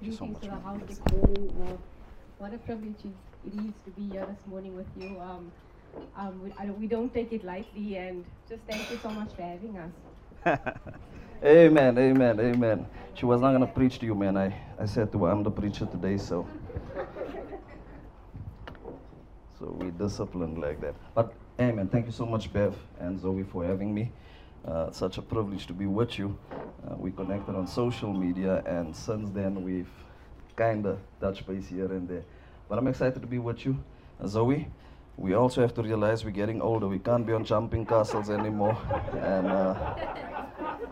Thank you so much. to the house Yes. Uh, what a privilege it is to be here this morning with you. Um, um, we, I, don't- we don't take it lightly, and just thank you so much for having us. amen, amen, amen. She was not gonna preach to you, man. I, I said to her, I'm the preacher today, so. So we disciplined like that. But amen. Thank you so much, Bev and Zoe, for having me. Uh, such a privilege to be with you. Uh, we connected on social media, and since then we've kind of touched base here and there. But I'm excited to be with you, Zoe. We also have to realize we're getting older. We can't be on jumping castles anymore, and uh,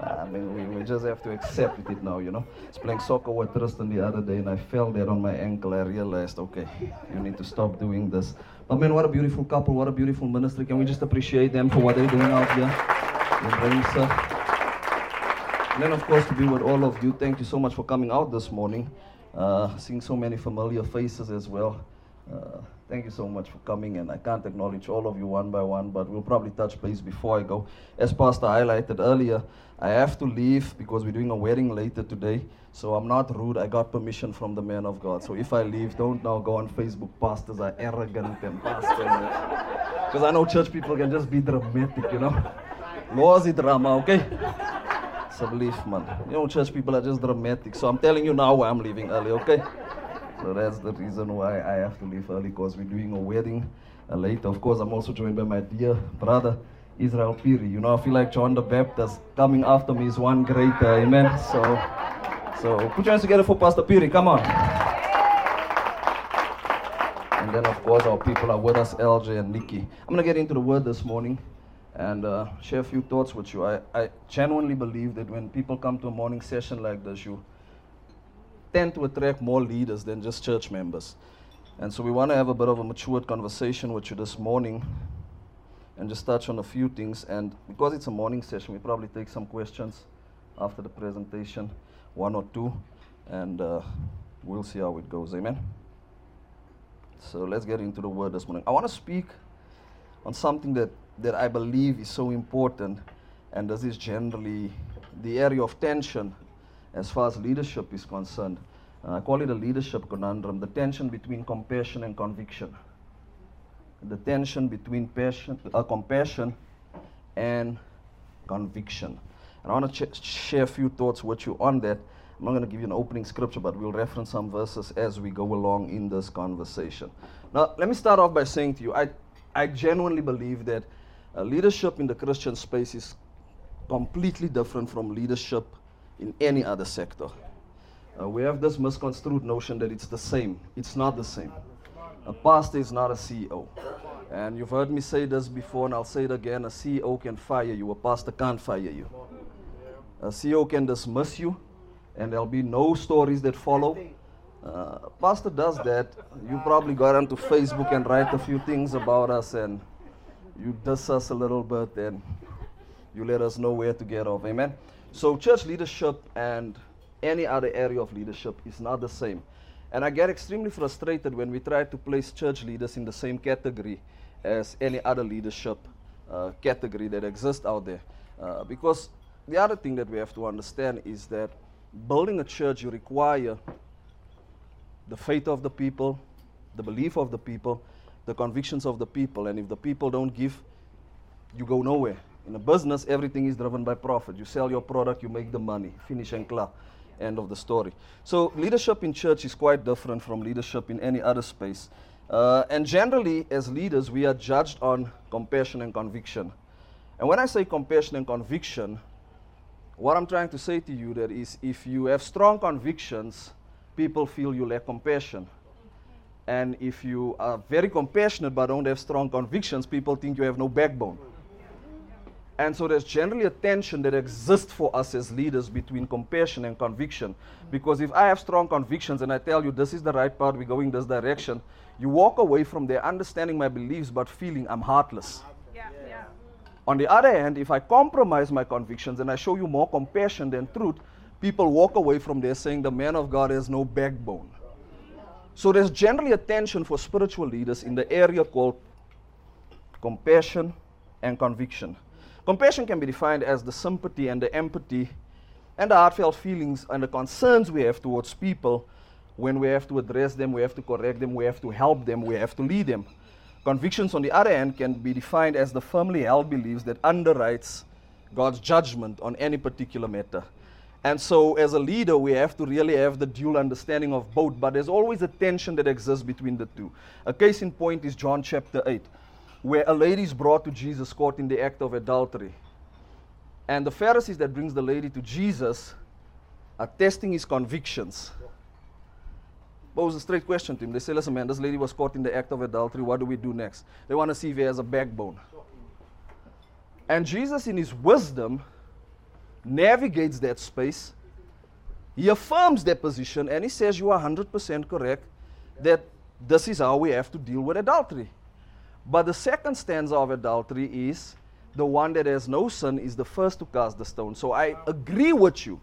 I mean, we, we just have to accept it now, you know. I was playing soccer with Tristan the other day and I fell there on my ankle. I realized, okay, you need to stop doing this. But man, what a beautiful couple, what a beautiful ministry. Can we just appreciate them for what they're doing out here? And then, of course, to be with all of you, thank you so much for coming out this morning. Uh, seeing so many familiar faces as well. Uh, thank you so much for coming, and I can't acknowledge all of you one by one, but we'll probably touch base before I go. As Pastor highlighted earlier, I have to leave because we're doing a wedding later today. So I'm not rude. I got permission from the man of God. So if I leave, don't now go on Facebook. Pastors are arrogant and pastors. Because I know church people can just be dramatic, you know. Laws drama, okay? Subleaf, man. You know, church people are just dramatic. So I'm telling you now why I'm leaving early, okay? So that's the reason why I have to leave early because we're doing a wedding uh, later. Of course, I'm also joined by my dear brother, Israel Piri. You know, I feel like John the Baptist coming after me is one greater, amen? So, so put your hands together for Pastor Piri, come on. And then, of course, our people are with us, LJ and Nikki. I'm going to get into the word this morning and uh, share a few thoughts with you. I, I genuinely believe that when people come to a morning session like this, you tend to attract more leaders than just church members. And so we want to have a bit of a matured conversation with you this morning and just touch on a few things. And because it's a morning session, we probably take some questions after the presentation, one or two, and uh, we'll see how it goes. Amen. So let's get into the word this morning. I want to speak on something that, that I believe is so important, and this is generally the area of tension as far as leadership is concerned. Uh, I call it a leadership conundrum the tension between compassion and conviction. The tension between passion, uh, compassion and conviction. And I want to ch- share a few thoughts with you on that. I'm not going to give you an opening scripture, but we'll reference some verses as we go along in this conversation. Now, let me start off by saying to you, I, I genuinely believe that uh, leadership in the Christian space is completely different from leadership in any other sector. Uh, we have this misconstrued notion that it's the same. It's not the same. A pastor is not a CEO. And you've heard me say this before, and I'll say it again a CEO can fire you, a pastor can't fire you. A CEO can dismiss you, and there'll be no stories that follow. Uh, pastor does that. You probably got onto Facebook and write a few things about us, and you diss us a little bit, then you let us know where to get off. Amen. So, church leadership and any other area of leadership is not the same. And I get extremely frustrated when we try to place church leaders in the same category as any other leadership uh, category that exists out there. Uh, because the other thing that we have to understand is that building a church, you require the faith of the people, the belief of the people, the convictions of the people. And if the people don't give, you go nowhere. In a business, everything is driven by profit. You sell your product, you make the money. Finish and clap. End of the story. So, leadership in church is quite different from leadership in any other space. Uh, and generally, as leaders, we are judged on compassion and conviction. And when I say compassion and conviction, what I'm trying to say to you that is if you have strong convictions, people feel you lack compassion. And if you are very compassionate but don't have strong convictions, people think you have no backbone. And so there's generally a tension that exists for us as leaders between compassion and conviction. Because if I have strong convictions and I tell you this is the right path, we're going this direction, you walk away from there understanding my beliefs but feeling I'm heartless. Yeah, yeah. On the other hand, if I compromise my convictions and I show you more compassion than truth, people walk away from there saying the man of God has no backbone. So there's generally a tension for spiritual leaders in the area called compassion and conviction. Compassion can be defined as the sympathy and the empathy and the heartfelt feelings and the concerns we have towards people when we have to address them, we have to correct them, we have to help them, we have to lead them. Convictions, on the other hand, can be defined as the firmly held beliefs that underwrites God's judgment on any particular matter. And so, as a leader, we have to really have the dual understanding of both, but there's always a tension that exists between the two. A case in point is John chapter 8, where a lady is brought to Jesus caught in the act of adultery. And the Pharisees that brings the lady to Jesus are testing his convictions. Pose a straight question to him. They say, listen, man, this lady was caught in the act of adultery. What do we do next? They want to see if he has a backbone. And Jesus, in his wisdom, navigates that space. He affirms that position and he says, You are 100% correct that this is how we have to deal with adultery. But the second stanza of adultery is the one that has no sin is the first to cast the stone. So I agree with you.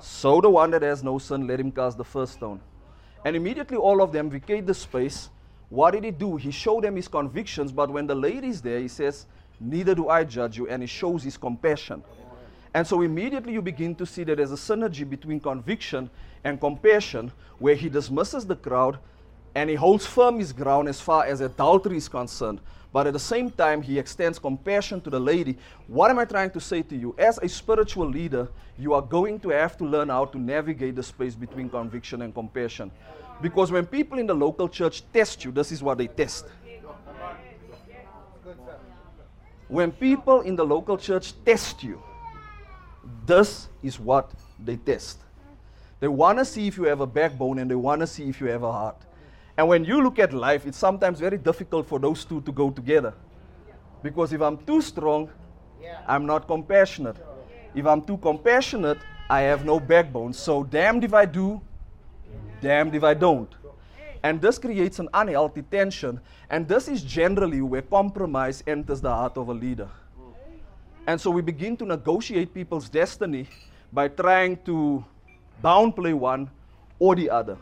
So the one that has no sin, let him cast the first stone. And immediately all of them vacate the space. What did he do? He showed them his convictions, but when the lady is there, he says, Neither do I judge you, and he shows his compassion. And so immediately you begin to see that there's a synergy between conviction and compassion, where he dismisses the crowd and he holds firm his ground as far as adultery is concerned. But at the same time, he extends compassion to the lady. What am I trying to say to you? As a spiritual leader, you are going to have to learn how to navigate the space between conviction and compassion. Because when people in the local church test you, this is what they test. When people in the local church test you, this is what they test. They want to see if you have a backbone and they want to see if you have a heart. And when you look at life, it's sometimes very difficult for those two to go together. Because if I'm too strong, I'm not compassionate. If I'm too compassionate, I have no backbone. So, damned if I do, damned if I don't. And this creates an unhealthy tension. And this is generally where compromise enters the heart of a leader. And so we begin to negotiate people's destiny by trying to downplay one or the other.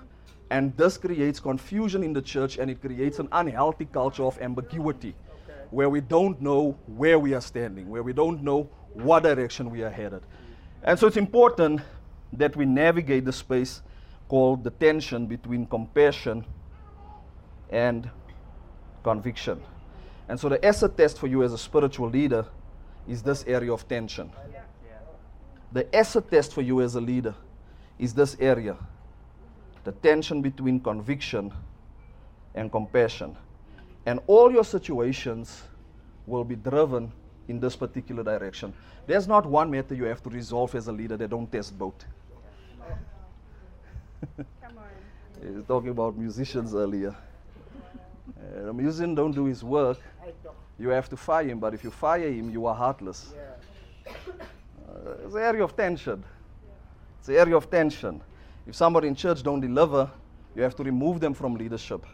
And this creates confusion in the church and it creates an unhealthy culture of ambiguity where we don't know where we are standing, where we don't know what direction we are headed. And so it's important that we navigate the space called the tension between compassion and conviction. And so the acid test for you as a spiritual leader is this area of tension. The acid test for you as a leader is this area the tension between conviction and compassion. And all your situations will be driven in this particular direction. There's not one matter you have to resolve as a leader that don't test both. Come on. He was talking about musicians earlier. Uh, a musician don't do his work, you have to fire him. But if you fire him, you are heartless. Uh, it's an area of tension. It's an area of tension. If somebody in church don't deliver, you have to remove them from leadership.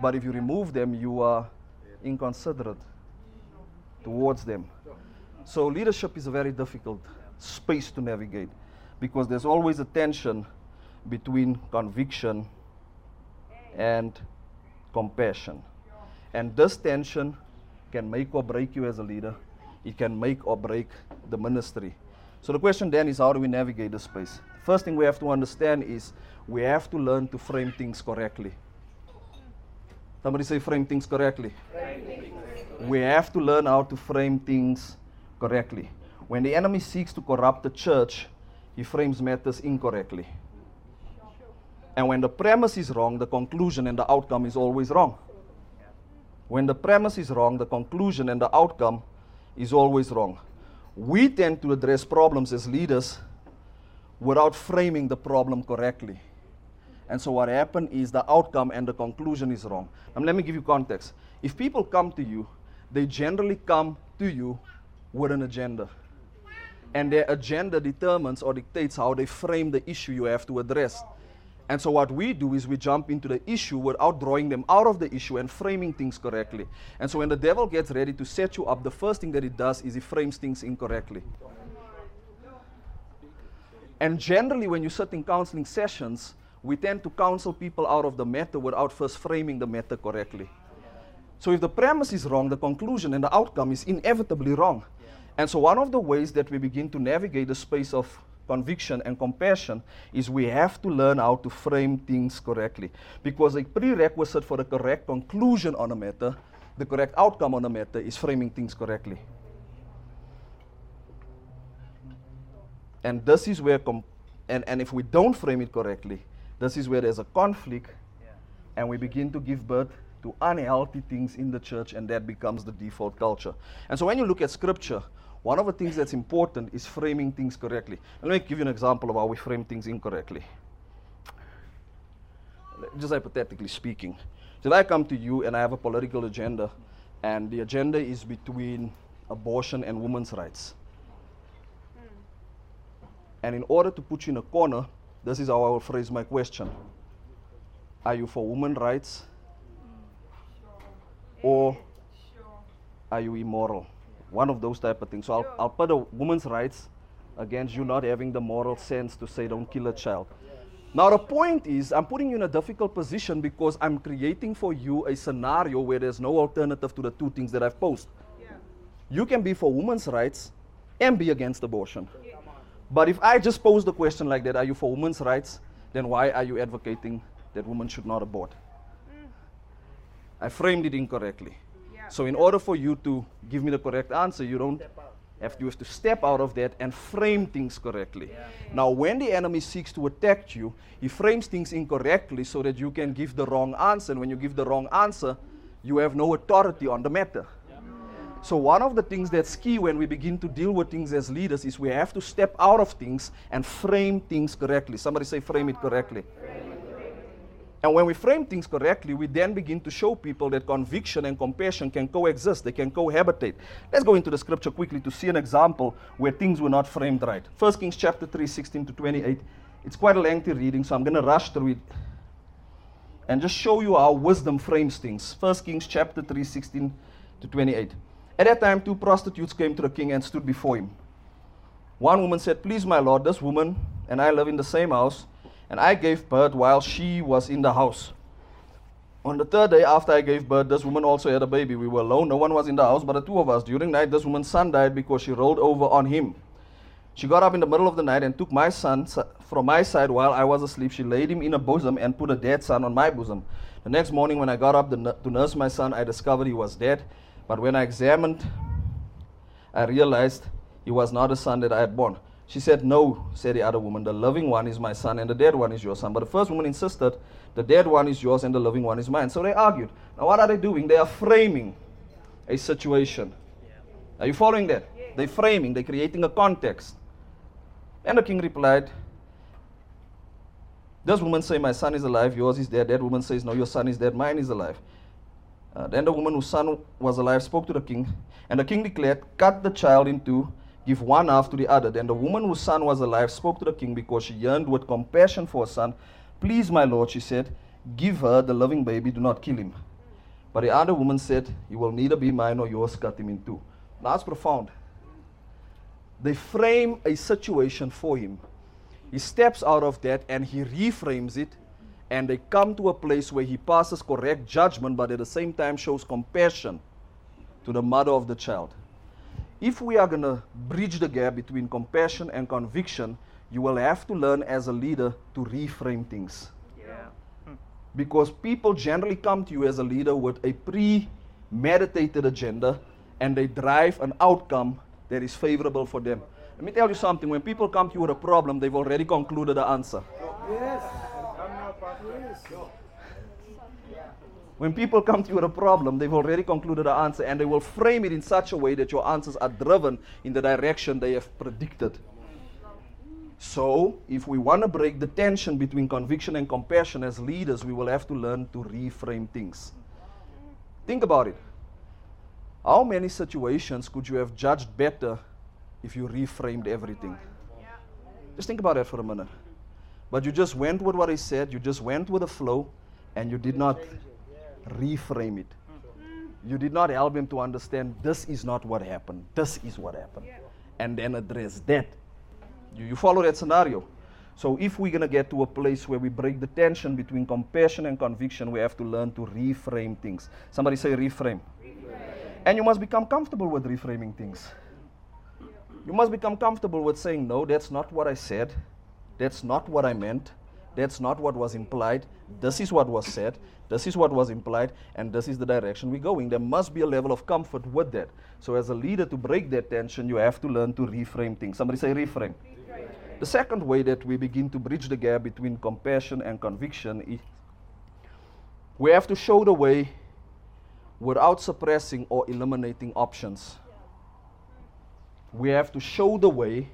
But if you remove them, you are inconsiderate towards them. So leadership is a very difficult space to navigate because there's always a tension between conviction and compassion. And this tension can make or break you as a leader. It can make or break the ministry. So the question then is how do we navigate this space? First thing we have to understand is we have to learn to frame things correctly. Somebody say frame things correctly. We have to learn how to frame things correctly. When the enemy seeks to corrupt the church, he frames matters incorrectly. And when the premise is wrong, the conclusion and the outcome is always wrong. When the premise is wrong, the conclusion and the outcome is always wrong. We tend to address problems as leaders without framing the problem correctly. And so what happened is the outcome and the conclusion is wrong. Let me give you context. If people come to you, they generally come to you with an agenda. And their agenda determines or dictates how they frame the issue you have to address. And so what we do is we jump into the issue without drawing them out of the issue and framing things correctly. And so when the devil gets ready to set you up, the first thing that he does is he frames things incorrectly. And generally, when you sit in counseling sessions, we tend to counsel people out of the matter without first framing the matter correctly. So if the premise is wrong, the conclusion and the outcome is inevitably wrong. And so, one of the ways that we begin to navigate the space of conviction and compassion is we have to learn how to frame things correctly. Because a prerequisite for the correct conclusion on a matter, the correct outcome on a matter, is framing things correctly. And this is where, com- and, and if we don't frame it correctly, this is where there's a conflict and we begin to give birth to unhealthy things in the church, and that becomes the default culture. And so when you look at scripture, one of the things that's important is framing things correctly. Let me give you an example of how we frame things incorrectly. Just hypothetically speaking. So if I come to you and I have a political agenda, and the agenda is between abortion and women's rights. Hmm. And in order to put you in a corner, this is how I will phrase my question Are you for women's rights? Hmm. Or are you immoral? One of those type of things. So I'll, I'll put a woman's rights against you not having the moral sense to say don't kill a child. Now the point is I'm putting you in a difficult position because I'm creating for you a scenario where there's no alternative to the two things that I've posed. You can be for women's rights and be against abortion. But if I just pose the question like that, are you for women's rights? Then why are you advocating that women should not abort? Mm. I framed it incorrectly. So in order for you to give me the correct answer, you don't have to, you have to step out of that and frame things correctly. Now, when the enemy seeks to attack you, he frames things incorrectly so that you can give the wrong answer. And when you give the wrong answer, you have no authority on the matter. So, one of the things that's key when we begin to deal with things as leaders is we have to step out of things and frame things correctly. Somebody say, frame it correctly. And when we frame things correctly, we then begin to show people that conviction and compassion can coexist, they can cohabitate. Let's go into the scripture quickly to see an example where things were not framed right. 1 Kings chapter 3, 16 to 28. It's quite a lengthy reading, so I'm going to rush through it and just show you how wisdom frames things. 1 Kings chapter 3, 16 to 28. At that time, two prostitutes came to the king and stood before him. One woman said, Please, my lord, this woman and I live in the same house, and I gave birth while she was in the house. On the third day after I gave birth, this woman also had a baby. We were alone, no one was in the house but the two of us. During night, this woman's son died because she rolled over on him. She got up in the middle of the night and took my son from my side while I was asleep. She laid him in a bosom and put a dead son on my bosom. The next morning, when I got up to nurse my son, I discovered he was dead. But when I examined, I realized he was not the son that I had born. She said, No, said the other woman, the loving one is my son and the dead one is your son. But the first woman insisted, The dead one is yours and the loving one is mine. So they argued. Now, what are they doing? They are framing a situation. Are you following that? They're framing, they're creating a context. And the king replied, This woman say, My son is alive, yours is dead. That woman says, No, your son is dead, mine is alive. Uh, then the woman whose son was alive spoke to the king, and the king declared, Cut the child in two, give one half to the other. Then the woman whose son was alive spoke to the king because she yearned with compassion for her son. Please, my lord, she said, give her the living baby, do not kill him. But the other woman said, He will neither be mine nor yours, cut him in two. Now that's profound. They frame a situation for him. He steps out of that and he reframes it and they come to a place where he passes correct judgment, but at the same time shows compassion to the mother of the child. If we are going to bridge the gap between compassion and conviction, you will have to learn as a leader to reframe things. Yeah. Hmm. Because people generally come to you as a leader with a premeditated agenda and they drive an outcome that is favorable for them. Let me tell you something when people come to you with a problem, they've already concluded the answer. Yes. When people come to you with a problem, they've already concluded the answer and they will frame it in such a way that your answers are driven in the direction they have predicted. So, if we want to break the tension between conviction and compassion as leaders, we will have to learn to reframe things. Think about it. How many situations could you have judged better if you reframed everything? Just think about that for a minute. But you just went with what he said, you just went with the flow, and you did not reframe it. Hmm. You did not help him to understand this is not what happened, this is what happened. And then address that. You, you follow that scenario. So, if we're going to get to a place where we break the tension between compassion and conviction, we have to learn to reframe things. Somebody say reframe. And you must become comfortable with reframing things. You must become comfortable with saying, No, that's not what I said. That's not what I meant. That's not what was implied. This is what was said. This is what was implied. And this is the direction we're going. There must be a level of comfort with that. So, as a leader, to break that tension, you have to learn to reframe things. Somebody say reframe. The second way that we begin to bridge the gap between compassion and conviction is we have to show the way without suppressing or eliminating options. We have to show the way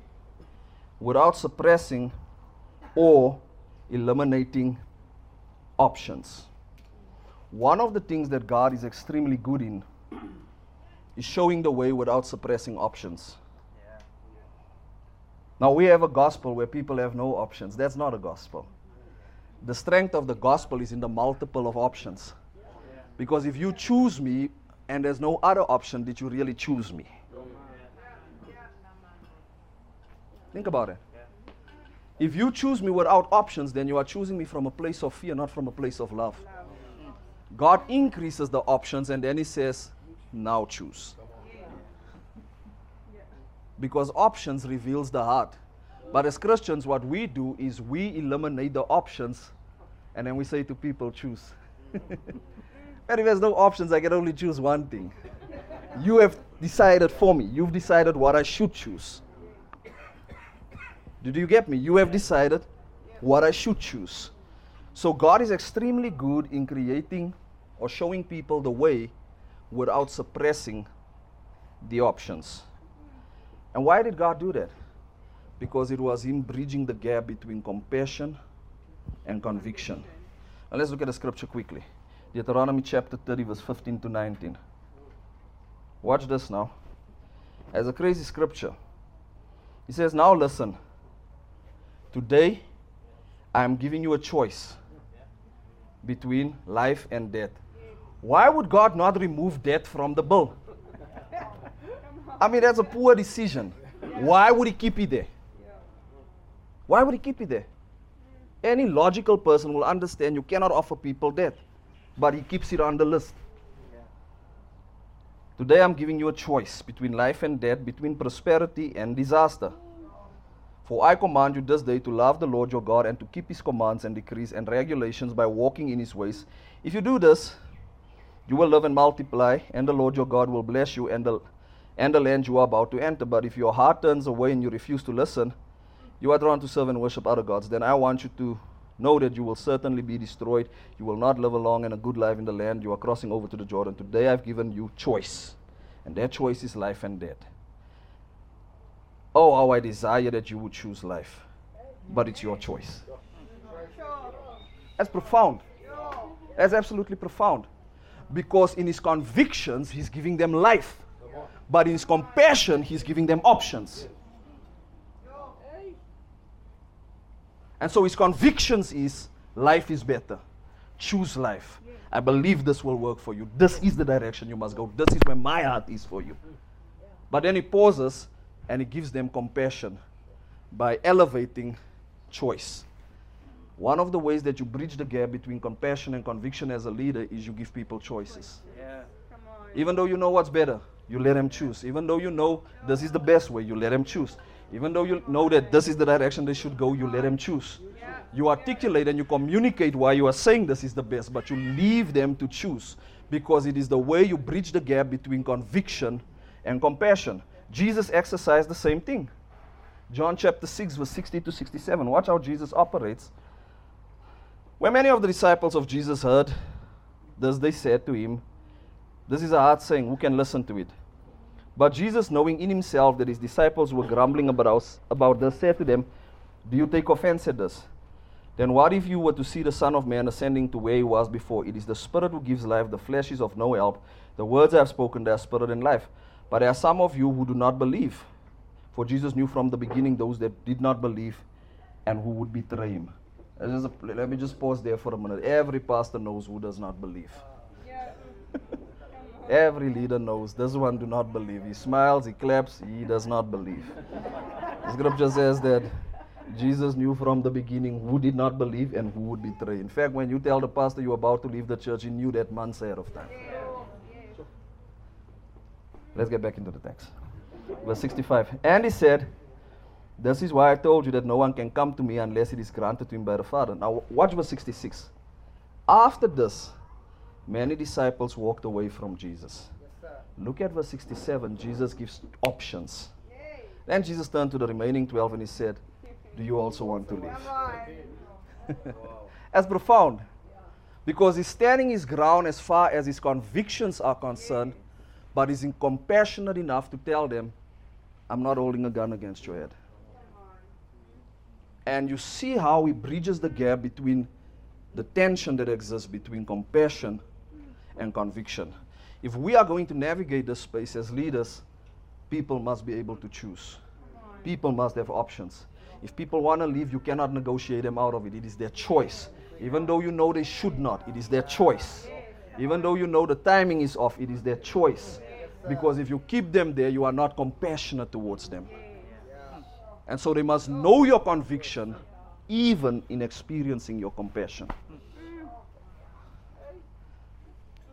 without suppressing or eliminating options. One of the things that God is extremely good in is showing the way without suppressing options. Now, we have a gospel where people have no options. That's not a gospel. The strength of the gospel is in the multiple of options. Because if you choose me and there's no other option, did you really choose me? Think about it. If you choose me without options, then you are choosing me from a place of fear, not from a place of love. God increases the options and then He says, now choose. Because options reveals the heart. But as Christians, what we do is we eliminate the options and then we say to people, choose. and if there's no options, I can only choose one thing. You have decided for me. You've decided what I should choose. Did you get me? You have decided what I should choose. So God is extremely good in creating or showing people the way without suppressing the options. And why did God do that? Because it was Him bridging the gap between compassion and conviction. Let's look at the scripture quickly Deuteronomy chapter 30, verse 15 to 19. Watch this now. As a crazy scripture, He says, Now listen. Today, I am giving you a choice between life and death. Why would God not remove death from the bill? I mean, that's a poor decision. Why would He keep it there? Why would He keep it there? Any logical person will understand you cannot offer people death, but He keeps it on the list. Today, I'm giving you a choice between life and death, between prosperity and disaster. For I command you this day to love the Lord your God and to keep his commands and decrees and regulations by walking in his ways. If you do this, you will live and multiply, and the Lord your God will bless you and the, and the land you are about to enter. But if your heart turns away and you refuse to listen, you are drawn to serve and worship other gods, then I want you to know that you will certainly be destroyed. You will not live a long and a good life in the land you are crossing over to the Jordan. Today I've given you choice, and that choice is life and death. Oh, how I desire that you would choose life. But it's your choice. That's profound. That's absolutely profound. Because in his convictions, he's giving them life. But in his compassion, he's giving them options. And so his convictions is life is better. Choose life. I believe this will work for you. This is the direction you must go. This is where my heart is for you. But then he pauses and he gives them compassion by elevating choice. One of the ways that you bridge the gap between compassion and conviction as a leader is you give people choices. Yeah. Even though you know what's better, you let them choose. Even though you know this is the best way, you let them choose. Even though you know that this is the direction they should go, you let them choose. You articulate and you communicate why you are saying this is the best, but you leave them to choose because it is the way you bridge the gap between conviction and compassion. Jesus exercised the same thing. John chapter 6, verse 60 to 67. Watch how Jesus operates. When many of the disciples of Jesus heard this, they said to him, This is a hard saying, who can listen to it? But Jesus, knowing in himself that his disciples were grumbling about, about this, said to them, Do you take offense at this? Then what if you were to see the Son of Man ascending to where he was before? It is the Spirit who gives life, the flesh is of no help. The words I have spoken, they are spirit and life. But there are some of you who do not believe. For Jesus knew from the beginning those that did not believe and who would betray him. Just let me just pause there for a minute. Every pastor knows who does not believe. Every leader knows this one do not believe. He smiles, he claps, he does not believe. The scripture says that Jesus knew from the beginning who did not believe and who would betray. In fact, when you tell the pastor you're about to leave the church, he knew that months ahead of time. Let's get back into the text. Verse 65. And he said, This is why I told you that no one can come to me unless it is granted to him by the Father. Now, watch verse 66. After this, many disciples walked away from Jesus. Look at verse 67. Jesus gives options. Then Jesus turned to the remaining 12 and he said, Do you also want to leave? That's profound. Because he's standing his ground as far as his convictions are concerned, but he's compassionate enough to tell them, I'm not holding a gun against your head. And you see how he bridges the gap between the tension that exists between compassion and conviction. If we are going to navigate this space as leaders, people must be able to choose. People must have options. If people want to leave, you cannot negotiate them out of it. It is their choice. Even though you know they should not, it is their choice. Even though you know the timing is off, it is their choice. Because if you keep them there, you are not compassionate towards them. And so they must know your conviction, even in experiencing your compassion.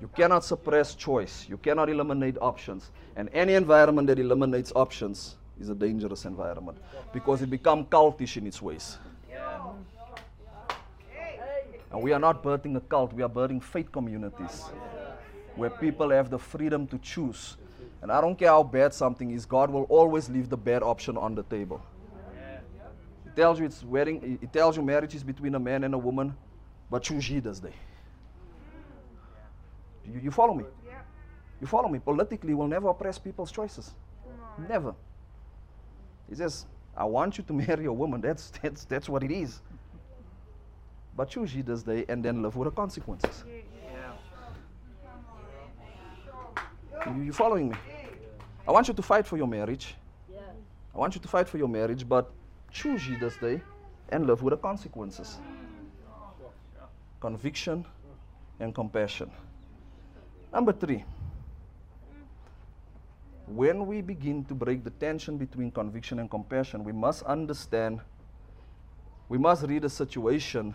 You cannot suppress choice. You cannot eliminate options. And any environment that eliminates options is a dangerous environment because it becomes cultish in its ways. And we are not birthing a cult, we are birthing faith communities where people have the freedom to choose. And I don't care how bad something is, God will always leave the bad option on the table. It tells you it's wedding, it tells you marriage is between a man and a woman, but choose ye this day. You, you follow me? You follow me? Politically, we'll never oppress people's choices. Never. He says, I want you to marry a woman. That's, that's, that's what it is. But choose ye this day and then live with the consequences. You, you following me? I want you to fight for your marriage. I want you to fight for your marriage, but choose ye this day and live with the consequences. Conviction and compassion. Number three, when we begin to break the tension between conviction and compassion, we must understand, we must read a situation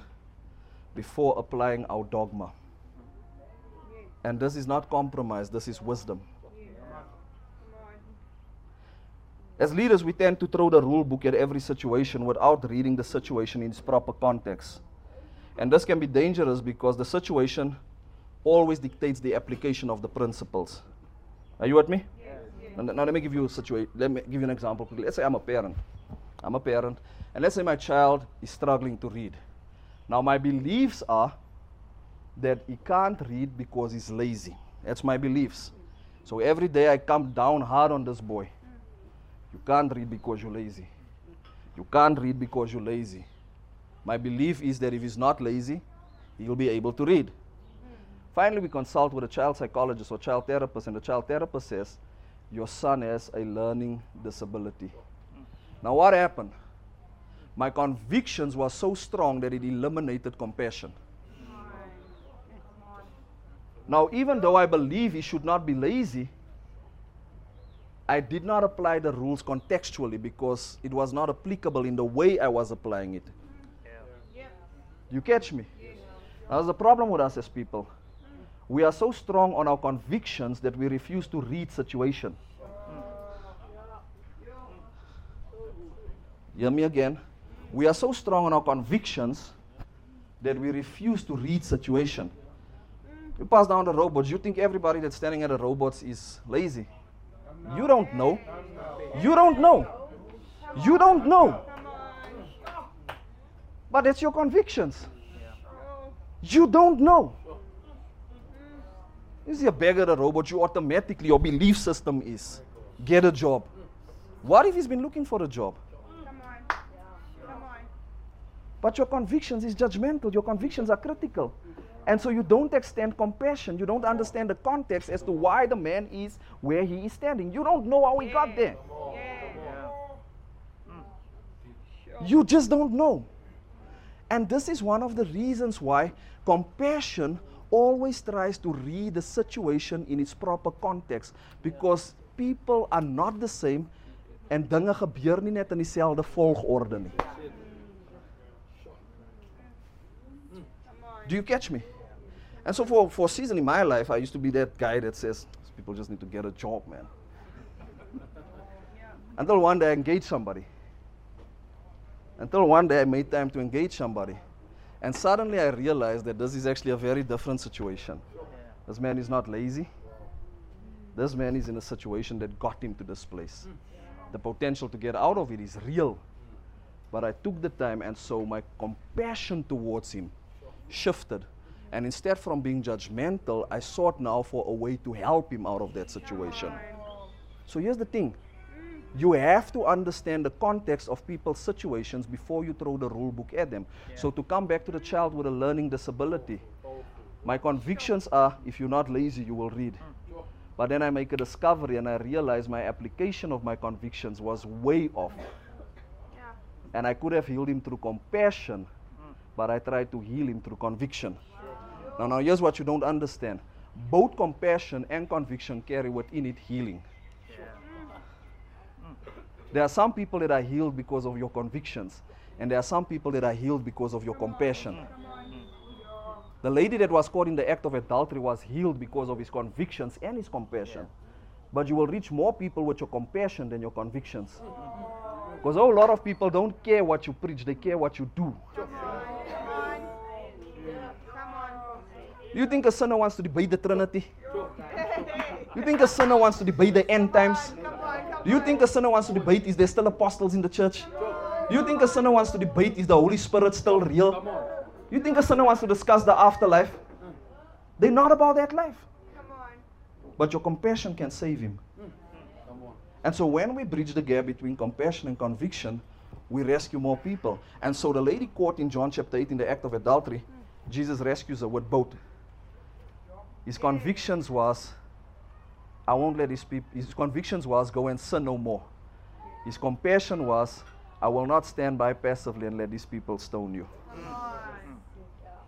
before applying our dogma. And this is not compromise, this is wisdom. As leaders, we tend to throw the rule book at every situation without reading the situation in its proper context. And this can be dangerous because the situation always dictates the application of the principles. Are you with me? Now, now let me give you a situation. Let me give you an example quickly. Let's say I'm a parent. I'm a parent, and let's say my child is struggling to read. Now my beliefs are that he can't read because he's lazy. That's my beliefs. So every day I come down hard on this boy. You can't read because you're lazy. You can't read because you're lazy. My belief is that if he's not lazy, he'll be able to read. Finally, we consult with a child psychologist or child therapist, and the child therapist says, Your son has a learning disability. Now, what happened? My convictions were so strong that it eliminated compassion. Now, even though I believe he should not be lazy, I did not apply the rules contextually because it was not applicable in the way I was applying it. You catch me? Now, there's a problem with us as people. We are so strong on our convictions that we refuse to read situation. Hear me again. We are so strong on our convictions that we refuse to read situation. You pass down the robots, you think everybody that's standing at the robots is lazy. You don't know. You don't know. You don't know. But it's your convictions. You don't know. Is he a beggar or a robot, you automatically, your belief system is get a job. What if he's been looking for a job? But your convictions is judgmental, your convictions are critical. And so you don't extend compassion. You don't understand the context as to why the man is where he is standing. You don't know how he got there. Mm. You just don't know. And this is one of the reasons why compassion always tries to read the situation in its proper context because people are not the same en dinge gebeur nie net in dieselfde volgorde nie. Do you catch me? And so for, for a season in my life, I used to be that guy that says, people just need to get a job, man. Until one day I engaged somebody. Until one day I made time to engage somebody. And suddenly I realized that this is actually a very different situation. This man is not lazy. This man is in a situation that got him to this place. Mm. The potential to get out of it is real. But I took the time, and so my compassion towards him shifted. And instead from being judgmental, I sought now for a way to help him out of that situation. So here's the thing you have to understand the context of people's situations before you throw the rule book at them. So to come back to the child with a learning disability, my convictions are if you're not lazy, you will read. But then I make a discovery and I realize my application of my convictions was way off. And I could have healed him through compassion, but I tried to heal him through conviction. Now, now here's what you don't understand. Both compassion and conviction carry within it healing. There are some people that are healed because of your convictions, and there are some people that are healed because of your compassion. The lady that was caught in the act of adultery was healed because of his convictions and his compassion. But you will reach more people with your compassion than your convictions. Because a lot of people don't care what you preach, they care what you do. You think a sinner wants to debate the Trinity? You think a sinner wants to debate the end times? Do you think a sinner wants to debate is there still apostles in the church? Do you think a sinner wants to debate is the Holy Spirit still real? You think a sinner wants to discuss the afterlife? They're not about that life. But your compassion can save him. And so when we bridge the gap between compassion and conviction, we rescue more people. And so the lady caught in John chapter 8 in the act of adultery, Jesus rescues her with both. His convictions was, I won't let these people, his convictions was, go and sin no more. His compassion was, I will not stand by passively and let these people stone you.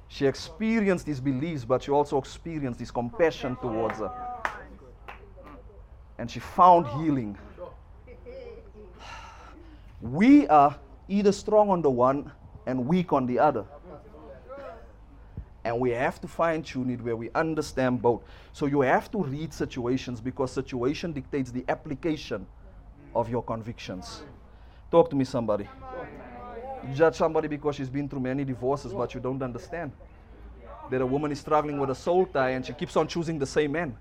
She experienced his beliefs, but she also experienced his compassion towards her. And she found healing. We are either strong on the one and weak on the other. And we have to fine tune it where we understand both. So you have to read situations because situation dictates the application of your convictions. Talk to me, somebody. You judge somebody because she's been through many divorces, but you don't understand that a woman is struggling with a soul tie and she keeps on choosing the same man.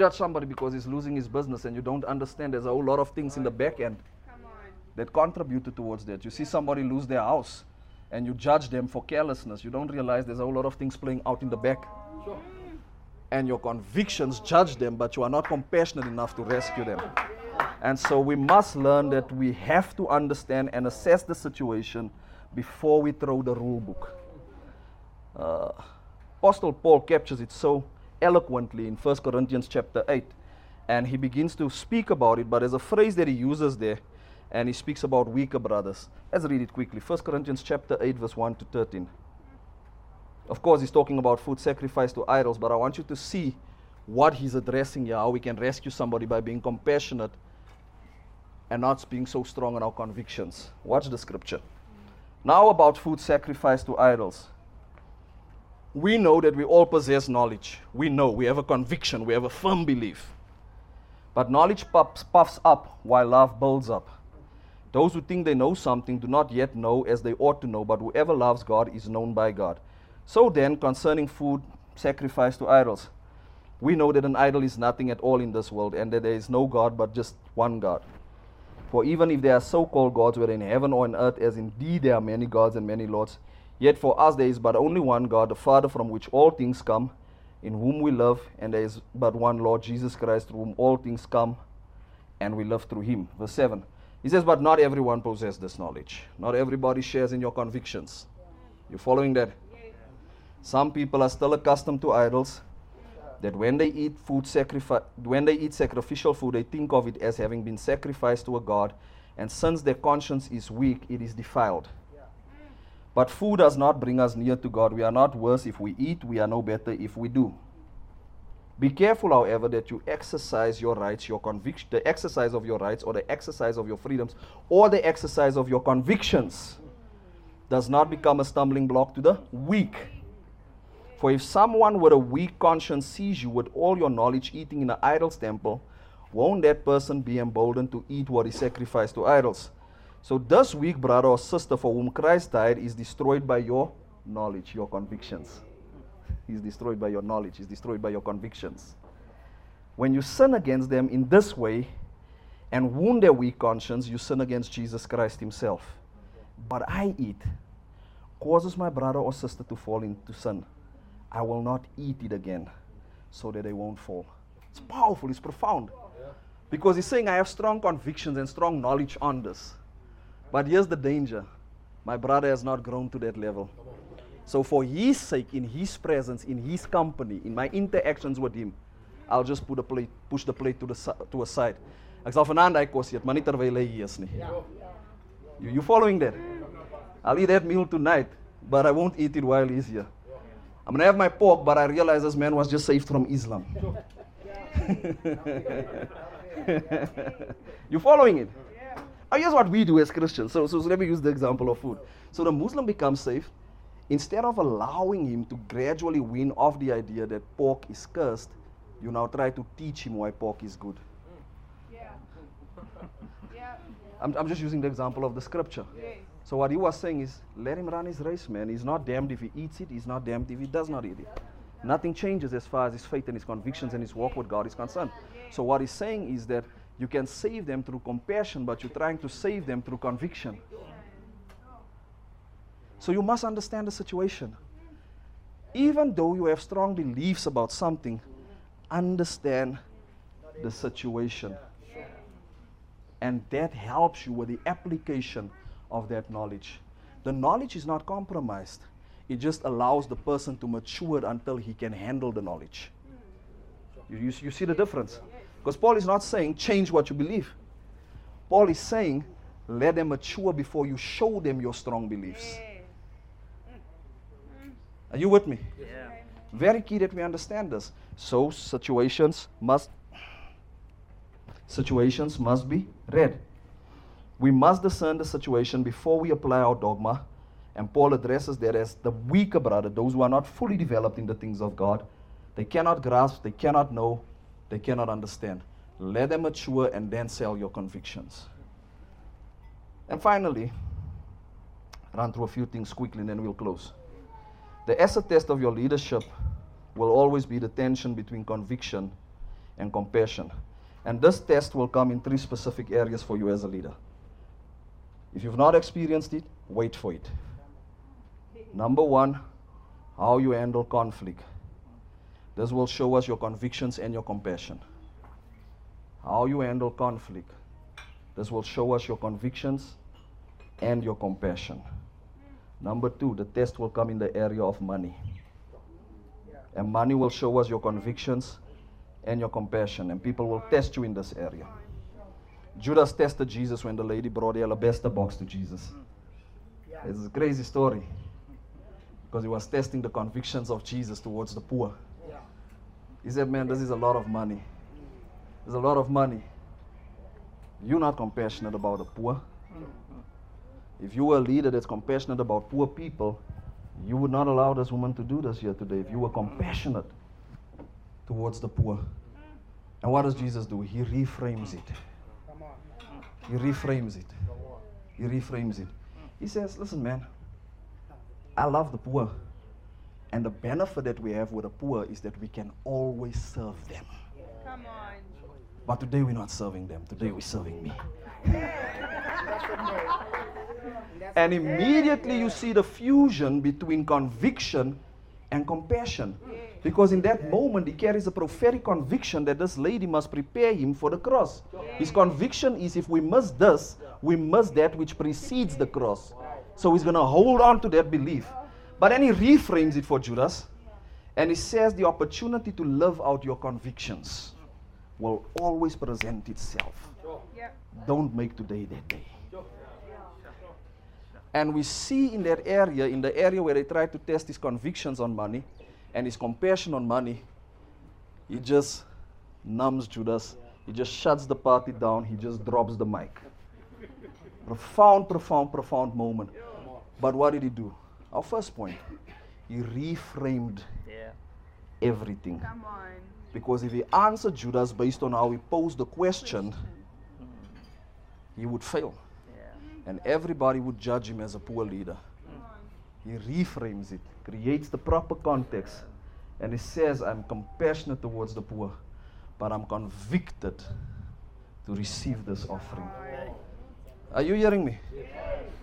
Judge somebody because he's losing his business and you don't understand there's a whole lot of things in the back end that contributed towards that. You see somebody lose their house and you judge them for carelessness. You don't realize there's a whole lot of things playing out in the back. And your convictions judge them, but you are not compassionate enough to rescue them. And so we must learn that we have to understand and assess the situation before we throw the rule book. Uh, Apostle Paul captures it so eloquently in 1 Corinthians chapter 8. And he begins to speak about it, but there's a phrase that he uses there, and he speaks about weaker brothers. Let's read it quickly. 1 Corinthians chapter 8, verse 1 to 13. Of course, he's talking about food sacrificed to idols, but I want you to see what he's addressing here, how we can rescue somebody by being compassionate and not being so strong in our convictions. Watch the scripture. Now, about food sacrificed to idols. We know that we all possess knowledge. We know, we have a conviction, we have a firm belief. But knowledge puffs, puffs up while love builds up. Those who think they know something do not yet know as they ought to know, but whoever loves God is known by God. So then, concerning food sacrificed to idols, we know that an idol is nothing at all in this world, and that there is no God but just one God. For even if there are so called gods, whether in heaven or on earth, as indeed there are many gods and many lords, yet for us there is but only one God, the Father, from which all things come, in whom we live, and there is but one Lord, Jesus Christ, through whom all things come, and we live through him. Verse 7. He says, But not everyone possesses this knowledge. Not everybody shares in your convictions. You following that? Some people are still accustomed to idols. That when they eat food sacrifice, when they eat sacrificial food, they think of it as having been sacrificed to a god, and since their conscience is weak, it is defiled. But food does not bring us near to God. We are not worse if we eat, we are no better if we do. Be careful, however, that you exercise your rights, your conviction, the exercise of your rights, or the exercise of your freedoms, or the exercise of your convictions does not become a stumbling block to the weak. For if someone with a weak conscience sees you with all your knowledge eating in an idol's temple, won't that person be emboldened to eat what is sacrificed to idols? So, this weak brother or sister for whom Christ died is destroyed by your knowledge, your convictions. He's destroyed by your knowledge, he's destroyed by your convictions. When you sin against them in this way and wound their weak conscience, you sin against Jesus Christ Himself. But I eat causes my brother or sister to fall into sin. I will not eat it again so that they won't fall. It's powerful, it's profound. Because he's saying, I have strong convictions and strong knowledge on this. But here's the danger my brother has not grown to that level. So, for his sake, in his presence, in his company, in my interactions with him, I'll just put a plate, push the plate to, the, to a side. Ek sal vanaand daai kos eet, maar nie terwyl hy hier is nie. You, you following that? I'll eat that meal tonight, but I won't eat it while he's here. I'm gonna have my pork, but I realize this man was just saved from Islam. you following it? Oh, here's what we do as Christians. So, so, so let me use the example of food. So the Muslim becomes saved. Instead of allowing him to gradually win off the idea that pork is cursed, you now try to teach him why pork is good. Yeah. yeah. I'm, I'm just using the example of the scripture. Yes. So what he was saying is, let him run his race, man. He's not damned if he eats it. He's not damned if he does not eat it. Nothing changes as far as his faith and his convictions and his walk with God is concerned. So what he's saying is that you can save them through compassion, but you're trying to save them through conviction. So you must understand the situation. Even though you have strong beliefs about something, understand the situation. And that helps you with the application of that knowledge. The knowledge is not compromised, it just allows the person to mature until he can handle the knowledge. You, you, you see the difference? Because Paul is not saying change what you believe. Paul is saying let them mature before you show them your strong beliefs. Are you with me? Yeah. Very key that we understand this. So situations must situations must be read. We must discern the situation before we apply our dogma. And Paul addresses that as the weaker brother, those who are not fully developed in the things of God. They cannot grasp, they cannot know, they cannot understand. Let them mature and then sell your convictions. And finally, run through a few things quickly and then we'll close. The acid test of your leadership will always be the tension between conviction and compassion. And this test will come in three specific areas for you as a leader. If you've not experienced it, wait for it. Number one, how you handle conflict. This will show us your convictions and your compassion. How you handle conflict. This will show us your convictions and your compassion. Number two, the test will come in the area of money. And money will show us your convictions and your compassion. And people will test you in this area. Judas tested Jesus when the lady brought the alabaster box to Jesus. It's a crazy story. Because he was testing the convictions of Jesus towards the poor. He said, Man, this is a lot of money. There's a lot of money. You're not compassionate about the poor. Mm-hmm. If you were a leader that's compassionate about poor people, you would not allow this woman to do this here today. If you were compassionate towards the poor. Mm. And what does Jesus do? He reframes it. He reframes it. He reframes it. He says, Listen, man, I love the poor. And the benefit that we have with the poor is that we can always serve them. Come on. But today we're not serving them. Today we're serving me. And immediately you see the fusion between conviction and compassion. Because in that moment, he carries a prophetic conviction that this lady must prepare him for the cross. His conviction is if we miss this, we miss that which precedes the cross. So he's going to hold on to that belief. But then he reframes it for Judas and he says the opportunity to live out your convictions will always present itself. Don't make today that day. And we see in that area, in the area where they try to test his convictions on money and his compassion on money, he just numbs Judas. He just shuts the party down. He just drops the mic. profound, profound, profound moment. But what did he do? Our first point, he reframed Yeah. everything. Come on. Because if he answered Judas based on how he posed the question, he would fail. And everybody would judge him as a poor leader. Mm. He reframes it, creates the proper context, and he says, I'm compassionate towards the poor, but I'm convicted to receive this offering. Are you hearing me?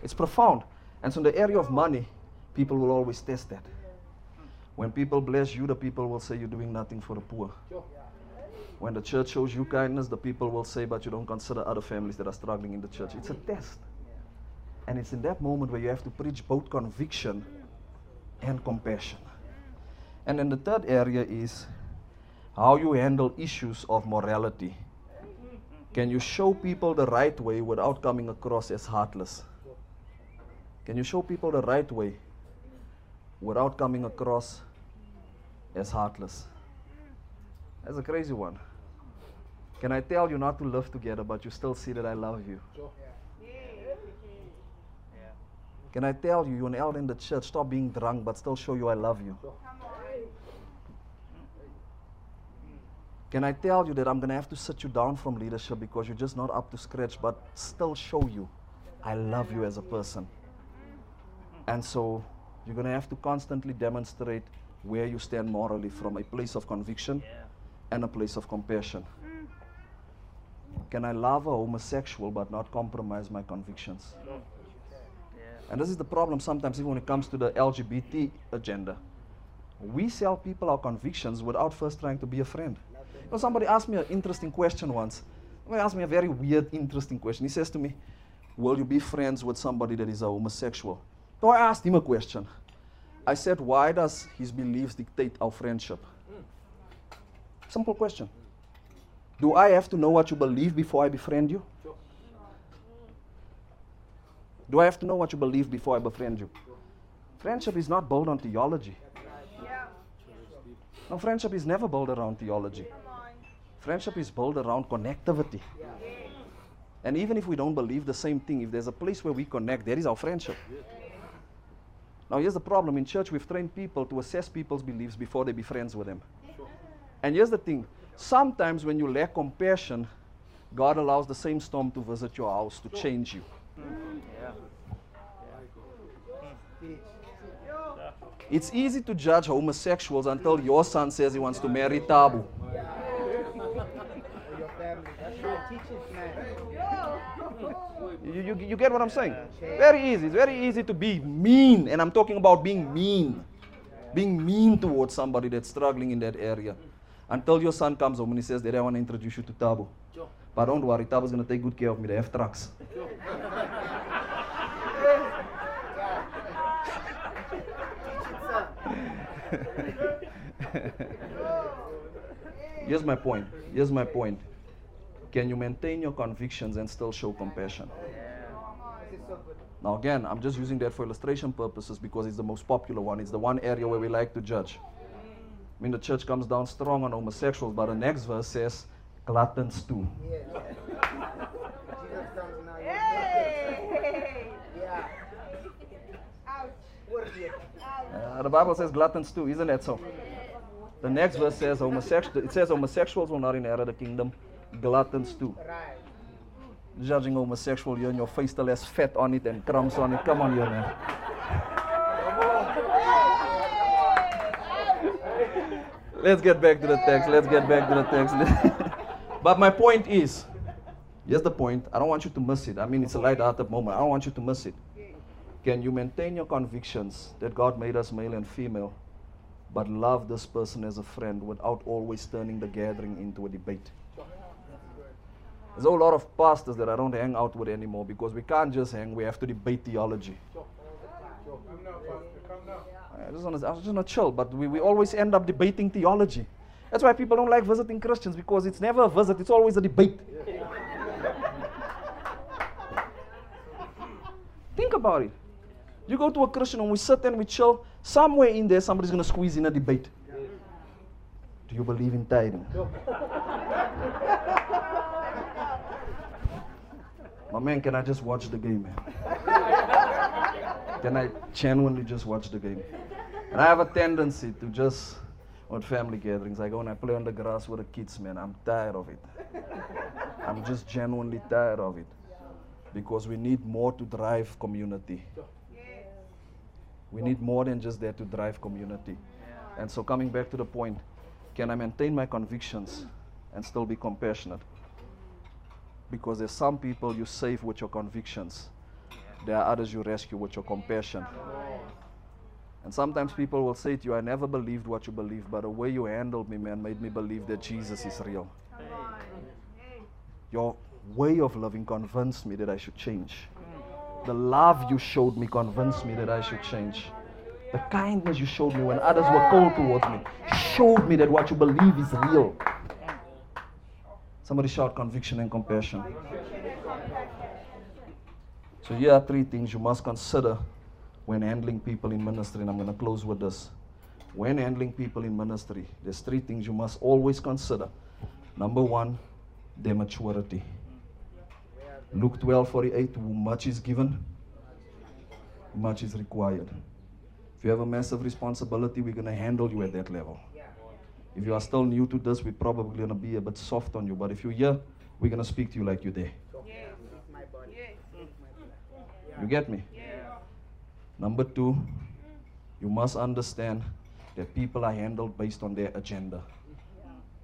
It's profound. And so, in the area of money, people will always test that. When people bless you, the people will say you're doing nothing for the poor. When the church shows you kindness, the people will say, but you don't consider other families that are struggling in the church. It's a test. And it's in that moment where you have to preach both conviction and compassion. And then the third area is how you handle issues of morality. Can you show people the right way without coming across as heartless? Can you show people the right way without coming across as heartless? That's a crazy one. Can I tell you not to live together, but you still see that I love you? Can I tell you, you're an elder in the church, stop being drunk, but still show you I love you? Can I tell you that I'm going to have to sit you down from leadership because you're just not up to scratch, but still show you I love you as a person? And so you're going to have to constantly demonstrate where you stand morally from a place of conviction and a place of compassion. Mm. Can I love a homosexual but not compromise my convictions? And this is the problem sometimes, even when it comes to the LGBT agenda. We sell people our convictions without first trying to be a friend. You know, somebody asked me an interesting question once. Somebody asked me a very weird, interesting question. He says to me, Will you be friends with somebody that is a homosexual? So I asked him a question. I said, Why does his beliefs dictate our friendship? Simple question. Do I have to know what you believe before I befriend you? Do I have to know what you believe before I befriend you? Friendship is not built on theology. No, friendship is never built around theology. Friendship is built around connectivity. And even if we don't believe the same thing, if there's a place where we connect, there is our friendship. Now, here's the problem in church, we've trained people to assess people's beliefs before they be friends with them. And here's the thing sometimes when you lack compassion, God allows the same storm to visit your house to change you. It's easy to judge homosexuals until your son says he wants to marry Thabo. You, you, you get what I'm saying? Very easy. It's very easy to be mean. And I'm talking about being mean. Being mean towards somebody that's struggling in that area. Until your son comes home and he says, Daddy, I want to introduce you to Thabo. But don't worry, Thabo's going to take good care of me. They have trucks. Here's my point. Here's my point. Can you maintain your convictions and still show compassion? Now, again, I'm just using that for illustration purposes because it's the most popular one. It's the one area where we like to judge. I mean, the church comes down strong on homosexuals, but the next verse says, gluttons too. Hey! Uh, the Bible says gluttons too, isn't that so? The next verse says homosexual. It says homosexuals will not inherit the kingdom. Gluttons too. Judging homosexual, you and your face still has fat on it and crumbs on it. Come on, here, man. Let's get back to the text. Let's get back to the text. but my point is, here's the point. I don't want you to miss it. I mean, it's a light-hearted moment. I don't want you to miss it. Can you maintain your convictions that God made us male and female, but love this person as a friend without always turning the gathering into a debate? There's a whole lot of pastors that I don't hang out with anymore because we can't just hang, we have to debate theology. I just want to, I just want to chill, but we, we always end up debating theology. That's why people don't like visiting Christians because it's never a visit, it's always a debate. Think about it. You go to a Christian and we sit and we chill, somewhere in there somebody's going to squeeze in a debate. Do you believe in tithing? My man, can I just watch the game, man? Can I genuinely just watch the game? And I have a tendency to just, at family gatherings, I go and I play on the grass with the kids, man. I'm tired of it. I'm just genuinely tired of it. Because we need more to drive community. We need more than just that to drive community. And so, coming back to the point, can I maintain my convictions and still be compassionate? Because there's some people you save with your convictions, there are others you rescue with your compassion. And sometimes people will say to you, I never believed what you believed, but the way you handled me, man, made me believe that Jesus is real. Your way of loving convinced me that I should change. The love you showed me convinced me that I should change. The kindness you showed me when others were cold towards me showed me that what you believe is real. Somebody shout conviction and compassion. So here are three things you must consider when handling people in ministry, and I'm going to close with this. When handling people in ministry, there's three things you must always consider. Number one, their maturity. Luke 12 48, much is given, much is required. If you have a massive responsibility, we're going to handle you at that level. If you are still new to this, we're probably going to be a bit soft on you. But if you're here, we're going to speak to you like you're there. Yes. You get me? Number two, you must understand that people are handled based on their agenda.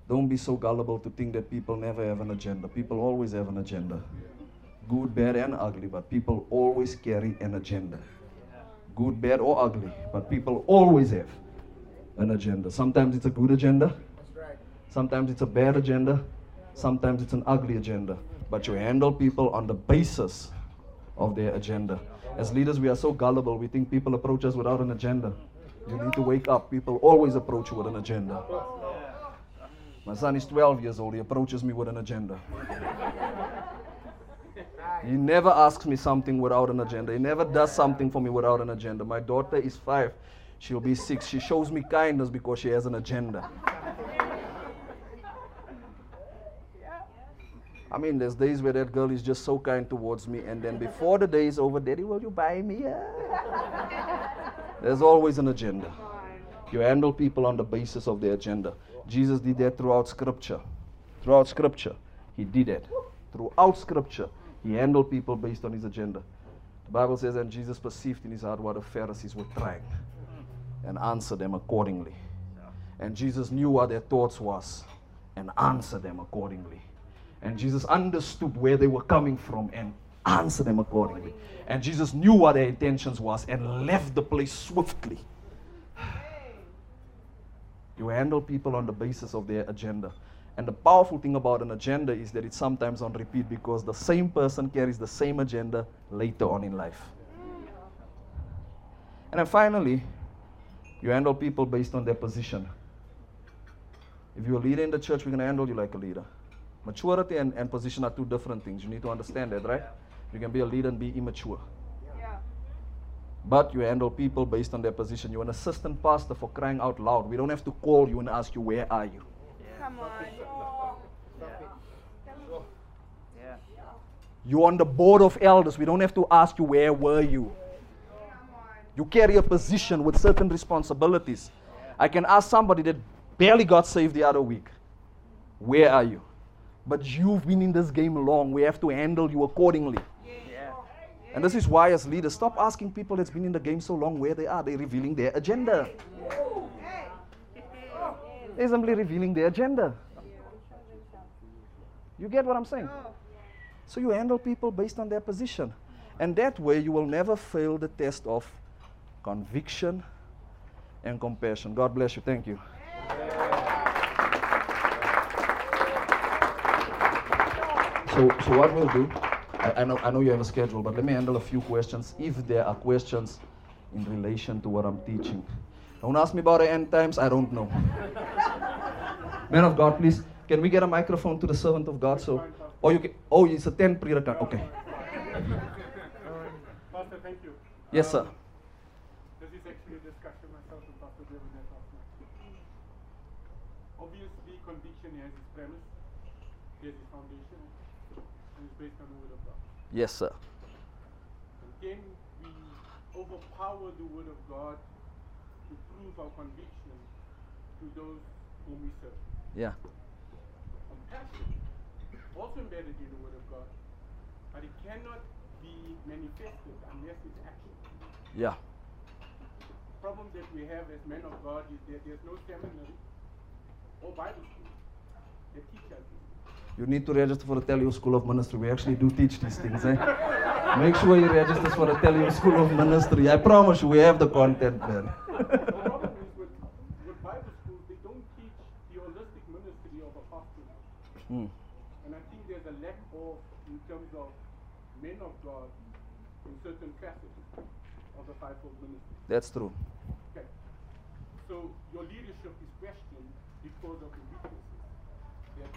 Don't be so gullible to think that people never have an agenda. People always have an agenda. Good, bad, and ugly, but people always carry an agenda. Good, bad, or ugly, but people always have an agenda. Sometimes it's a good agenda, sometimes it's a bad agenda, sometimes it's an ugly agenda. But you handle people on the basis of their agenda. As leaders, we are so gullible, we think people approach us without an agenda. You need to wake up. People always approach you with an agenda. My son is 12 years old, he approaches me with an agenda. He never asks me something without an agenda. He never does something for me without an agenda. My daughter is five. She'll be six. She shows me kindness because she has an agenda. I mean, there's days where that girl is just so kind towards me, and then before the day is over, Daddy, will you buy me? a-" There's always an agenda. You handle people on the basis of their agenda. Jesus did that throughout Scripture. Throughout Scripture, He did that. Throughout Scripture, He handled people based on His agenda. The Bible says, and Jesus perceived in His heart what the Pharisees were trying and answer them accordingly. And Jesus knew what their thoughts was and answered them accordingly. And Jesus understood where they were coming from and answered them accordingly. And Jesus knew what their intentions was and left the place swiftly. You handle people on the basis of their agenda. And the powerful thing about an agenda is that it's sometimes on repeat because the same person carries the same agenda later on in life. And then finally, you handle people based on their position. If you're a leader in the church, we're going to handle you like a leader. Maturity and, and position are two different things. You need to understand that, right? You can be a leader and be immature. Yeah. But you handle people based on their position. You're an assistant pastor for crying out loud. We don't have to call you and ask you, Where are you? Come on. Yeah. You're on the board of elders. We don't have to ask you, Where were you? You carry a position with certain responsibilities. I can ask somebody that barely got saved the other week, Where are you? But you've been in this game long. We have to handle you accordingly. And this is why, as leaders, stop asking people that's been in the game so long where they are. They're revealing their agenda. They're simply revealing their agenda. You get what I'm saying? So you handle people based on their position. And that way you will never fail the test of conviction and compassion. God bless you. Thank you. So, so what we'll do, I, I know I know you have a schedule, but let me handle a few questions if there are questions in relation to what I'm teaching. Don't ask me about the end times, I don't know. Man of God, please, can we get a microphone to the servant of God? So, oh, you can, oh, it's a 10 period of. Okay. Pastor, thank you. Yes, sir. Um, This is actually a discussion myself and Pastor David had last night. Conviction has its premise, has its foundation, and it's based on the Word of God. Yes, sir. And can we overpower the Word of God to prove our conviction to those whom we serve. Yeah. Compassion, also embedded in the Word of God, but it cannot be manifested unless it's action. Yeah. problem that we have as men of God is that there's no seminary or Bible school that teach us this. You need to register for the Telio School of Ministry. We actually do teach these things. Eh? Make sure you register for the Telio School of Ministry. I promise you, we have the content, there. The problem is with, with Bible schools, they don't teach the holistic ministry of a pastor. Hmm. And I think there's a lack of, in terms of men of God, in certain facets of the fivefold ministry. That's true. Okay. So your leadership is questioned because of the weaknesses that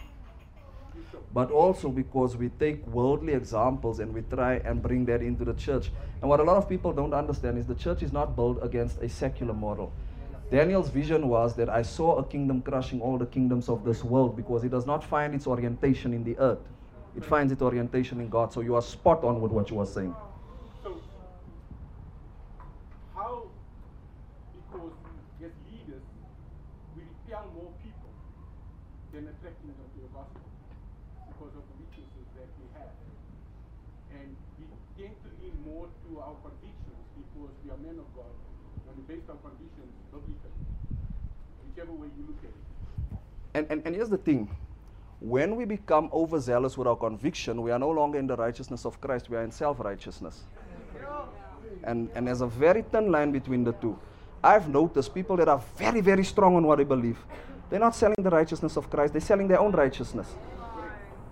you show. But also because we take worldly examples and we try and bring that into the church. And what a lot of people don't understand is the church is not built against a secular model. Daniel's vision was that I saw a kingdom crushing all the kingdoms of this world because it does not find its orientation in the earth. It finds its orientation in God. So you are spot on with what you are saying. So, how, because as leaders, we repel more people than attracting them to the gospel because of the weaknesses that we have. And we tend to lean more to our convictions because we are men of God and we base our convictions biblically, whichever way you look at it. And, and, and here's the thing when we become overzealous with our conviction, we are no longer in the righteousness of Christ, we are in self righteousness. And, and there's a very thin line between the two. I've noticed people that are very, very strong on what they believe. They're not selling the righteousness of Christ, they're selling their own righteousness.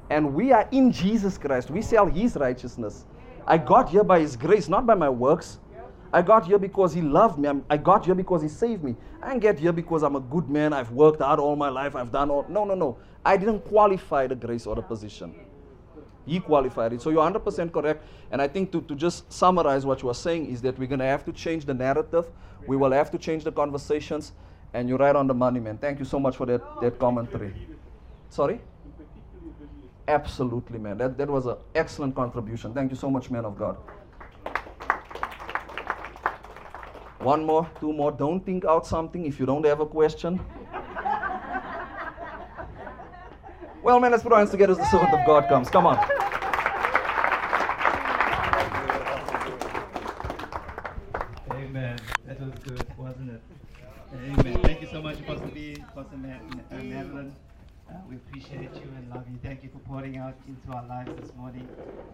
And we are in Jesus Christ. We sell His righteousness. I got here by His grace, not by my works. I got here because He loved me. I'm- I got here because He saved me. I didn't get here because I'm a good man. I've worked hard all my life. I've done all. No, no, no. I didn't qualify the grace or the position. He qualified it. So you're 100% correct. And I think to, to just summarize what you are saying is that we're going to have to change the narrative. We will have to change the conversations. And you're right on the money, man. Thank you so much for that, that commentary. Sorry? Absolutely, man. That, that was an excellent contribution. Thank you so much, man of God. One more, two more. Don't think out something if you don't have a question. Well, man, let's put our hands together as the servant of God comes. Come on. Amen. That was good, wasn't it? Amen. Thank you so much, Apostle Ma- uh, Madeline. Uh, we appreciate you and love you. Thank you for pouring out into our lives this morning.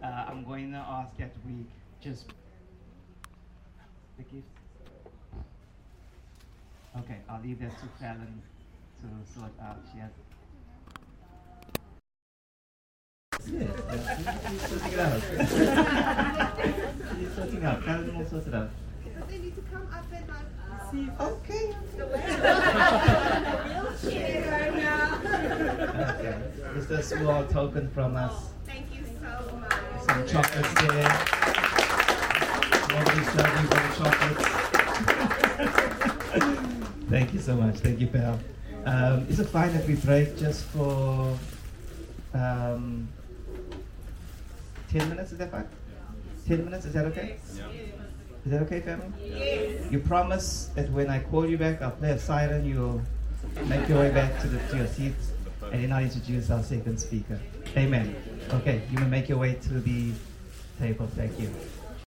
Uh, I'm going to ask that we just the gift. Okay, I'll leave that to Fallon to sort out. She has. Yeah, yeah, she's sorting it out. she's sorting out. Fallon will sort it out. But they need to come up and like see Okay. the wheelchair right now. Okay. Just a small token from us. Thank you so much. Some chocolates there. Lovely serving of chocolates. Thank you so much. Thank you, pal. Um, is it fine if we break just for um, 10 minutes? Is that fine? 10 minutes? Is that okay? Yeah. Is that okay, family? Yes. You promise that when I call you back, I'll play a siren, you'll make your way back to, the, to your seats, and then I'll introduce our second speaker. Amen. Okay, you may make your way to the table. Thank you.